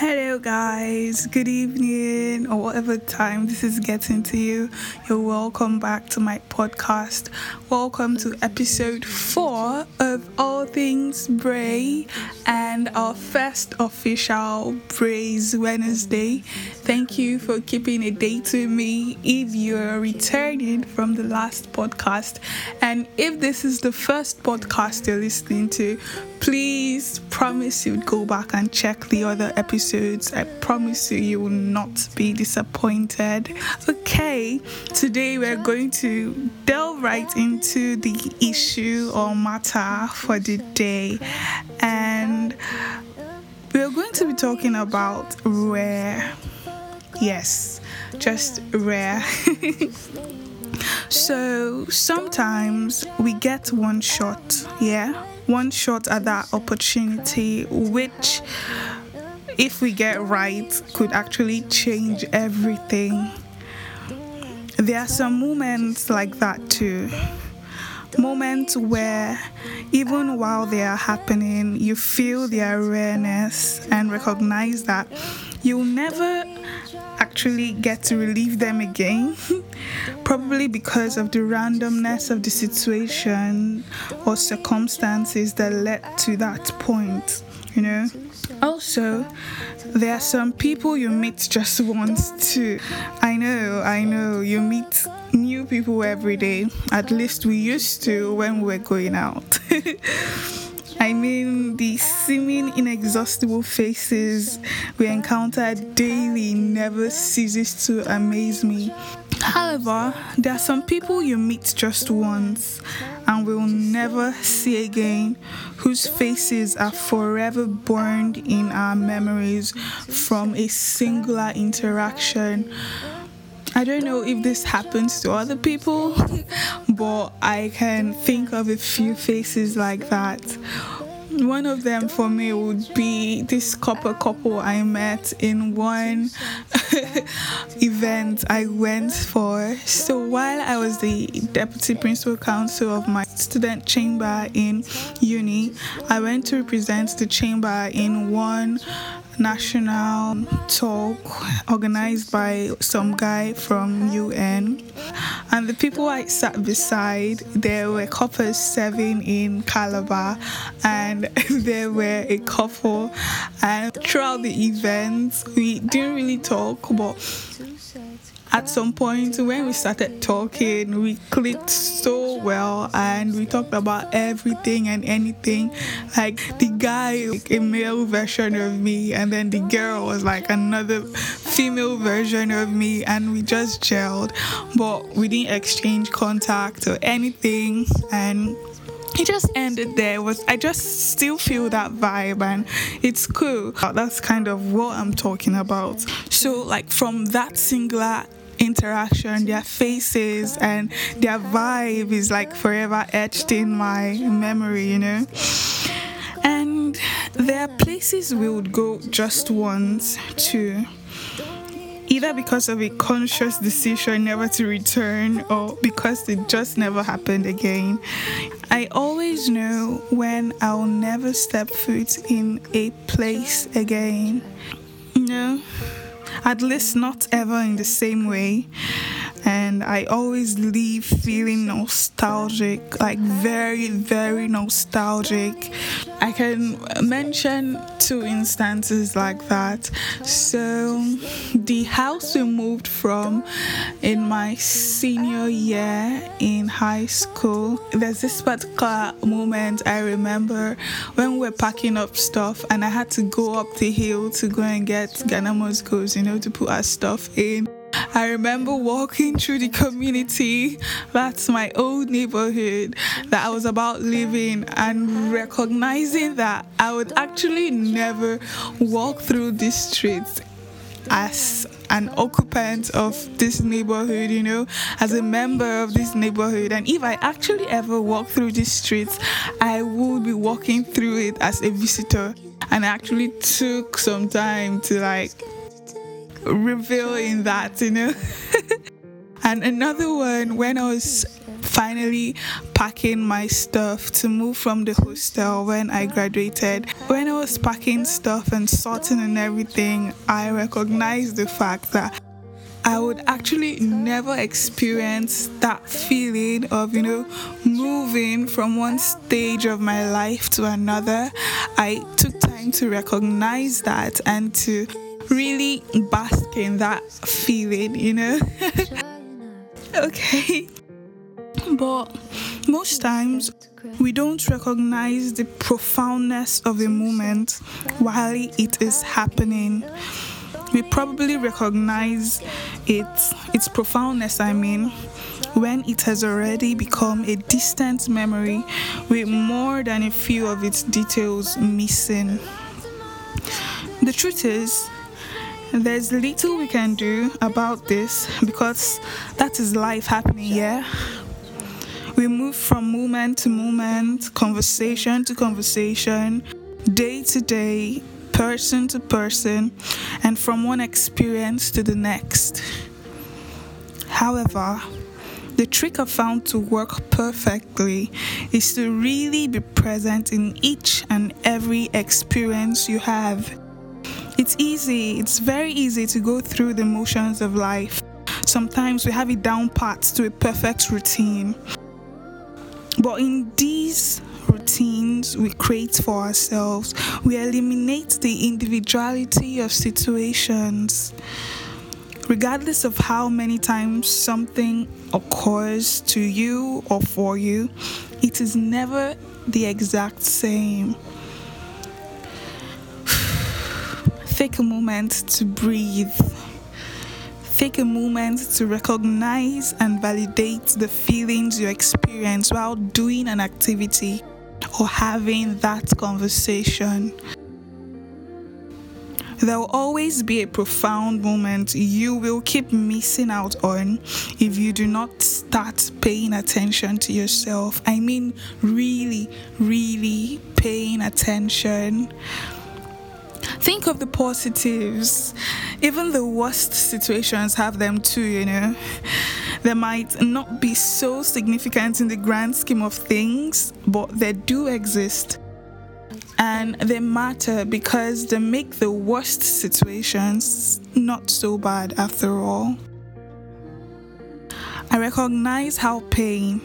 Hello, guys. Good evening, or whatever time this is getting to you. You're welcome back to my podcast. Welcome to episode four of All Things Bray our first official Praise Wednesday. Thank you for keeping a date with me if you're returning from the last podcast. And if this is the first podcast you're listening to, please promise you'd go back and check the other episodes. I promise you, you will not be disappointed. Okay, today we're going to delve right into the issue or matter for the day, and we're going to be talking about rare. Yes, just rare. so sometimes we get one shot, yeah one shot at that opportunity, which, if we get right, could actually change everything. There are some moments like that too. Moments where, even while they are happening, you feel their rareness and recognize that you'll never actually get to relieve them again. Probably because of the randomness of the situation or circumstances that led to that point, you know. Also, there are some people you meet just once too. I know, I know, you meet people every day. At least we used to when we were going out. I mean, the seeming inexhaustible faces we encounter daily never ceases to amaze me. However, there are some people you meet just once and will never see again, whose faces are forever burned in our memories from a singular interaction. I don't know if this happens to other people, but I can think of a few faces like that. One of them for me would be this couple couple I met in one event I went for. So while I was the deputy principal counsel of my student chamber in uni, I went to represent the chamber in one national talk organized by some guy from UN. And the people I sat beside, there were couples serving in Calabar, and there were a couple. And throughout the event, we didn't really talk, but at some point when we started talking we clicked so well and we talked about everything and anything. Like the guy like a male version of me and then the girl was like another female version of me and we just gelled. But we didn't exchange contact or anything and it just ended there. It was i just still feel that vibe and it's cool. That's kind of what i'm talking about. So like from that singular interaction, their faces, and their vibe is like forever etched in my memory, you know. And there are places we would go just once to either because of a conscious decision never to return or because it just never happened again. I always know when I'll never step foot in a place again. You know? At least not ever in the same way. And I always leave feeling nostalgic, like very, very nostalgic. I can mention two instances like that. So, the house we moved from in my senior year in high school, there's this particular moment I remember when we were packing up stuff and I had to go up the hill to go and get Ghana Must Gos, you know, to put our stuff in. I remember walking through the community, that's my old neighborhood that I was about living, and recognizing that I would actually never walk through these streets as an occupant of this neighborhood, you know, as a member of this neighborhood. And if I actually ever walk through these streets, I would be walking through it as a visitor. And I actually took some time to like reveal in that, you know. and another one when I was finally packing my stuff to move from the hostel when I graduated. When I was packing stuff and sorting and everything, I recognized the fact that I would actually never experience that feeling of, you know, moving from one stage of my life to another. I took time to recognize that and to really bask in that feeling, you know. okay. But most times we don't recognize the profoundness of the moment while it is happening. We probably recognize its its profoundness, I mean, when it has already become a distant memory with more than a few of its details missing. The truth is, there's little we can do about this because that is life happening here. We move from moment to moment, conversation to conversation, day to day, person to person, and from one experience to the next. However, the trick I've found to work perfectly is to really be present in each and every experience you have it's easy, it's very easy to go through the motions of life. Sometimes we have it down pat to a perfect routine. But in these routines we create for ourselves, we eliminate the individuality of situations. Regardless of how many times something occurs to you or for you, it is never the exact same. Take a moment to breathe. Take a moment to recognize and validate the feelings you experience while doing an activity or having that conversation. There will always be a profound moment you will keep missing out on if you do not start paying attention to yourself. I mean, really, really paying attention. Think of the positives. Even the worst situations have them too, you know. They might not be so significant in the grand scheme of things, but they do exist. And they matter because they make the worst situations not so bad after all. I recognize how pain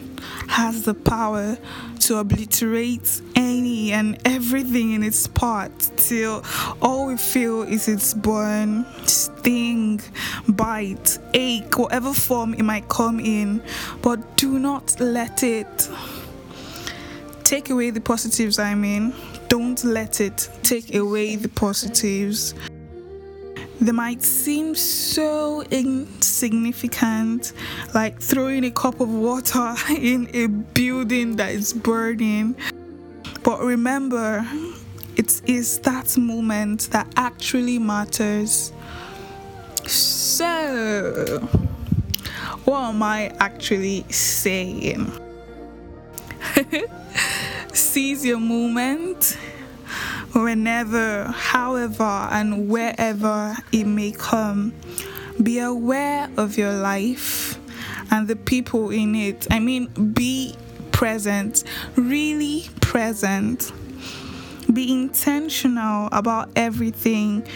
has the power to obliterate any and everything in its part till all we feel is its burn, sting, bite, ache, whatever form it might come in. But do not let it take away the positives, I mean. Don't let it take away the positives they might seem so insignificant, like throwing a cup of water in a building that is burning. But remember, it is that moment that actually matters. So, what am I actually saying? Seize your moment whenever, however, and wherever it may come. Be aware of your life and the people in it. I mean, be present, really present. Be intentional about everything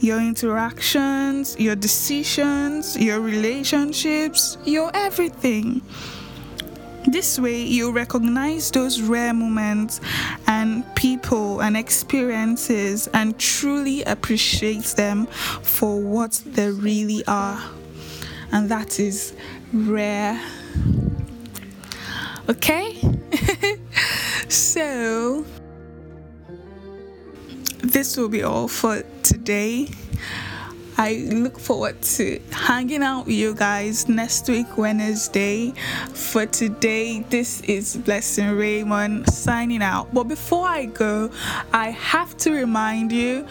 your interactions, your decisions, your relationships, your everything. This way, you recognize those rare moments and people and experiences and truly appreciate them for what they really are. And that is rare. Okay? so, this will be all for today. I look forward to hanging out with you guys next week, Wednesday. For today, this is Blessing Raymond signing out. But before I go, I have to remind you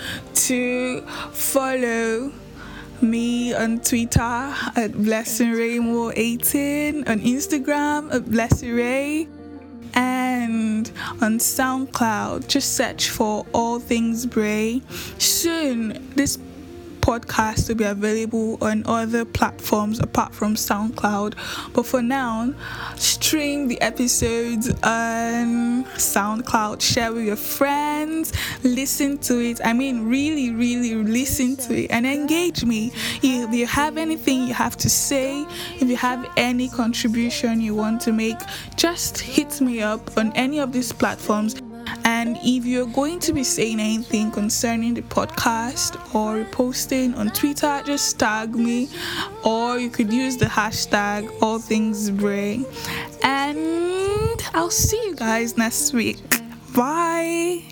to follow me on Twitter at Blessing Raymond 18, on Instagram at Blessing Ray, and on SoundCloud. Just search for All Things Bray. Soon, this podcast to be available on other platforms apart from SoundCloud. But for now, stream the episodes on SoundCloud, share with your friends, listen to it. I mean, really, really listen to it and engage me. If you have anything you have to say, if you have any contribution you want to make, just hit me up on any of these platforms. And if you're going to be saying anything concerning the podcast or posting on Twitter, just tag me, or you could use the hashtag All Things Bray. And I'll see you guys next week. Bye.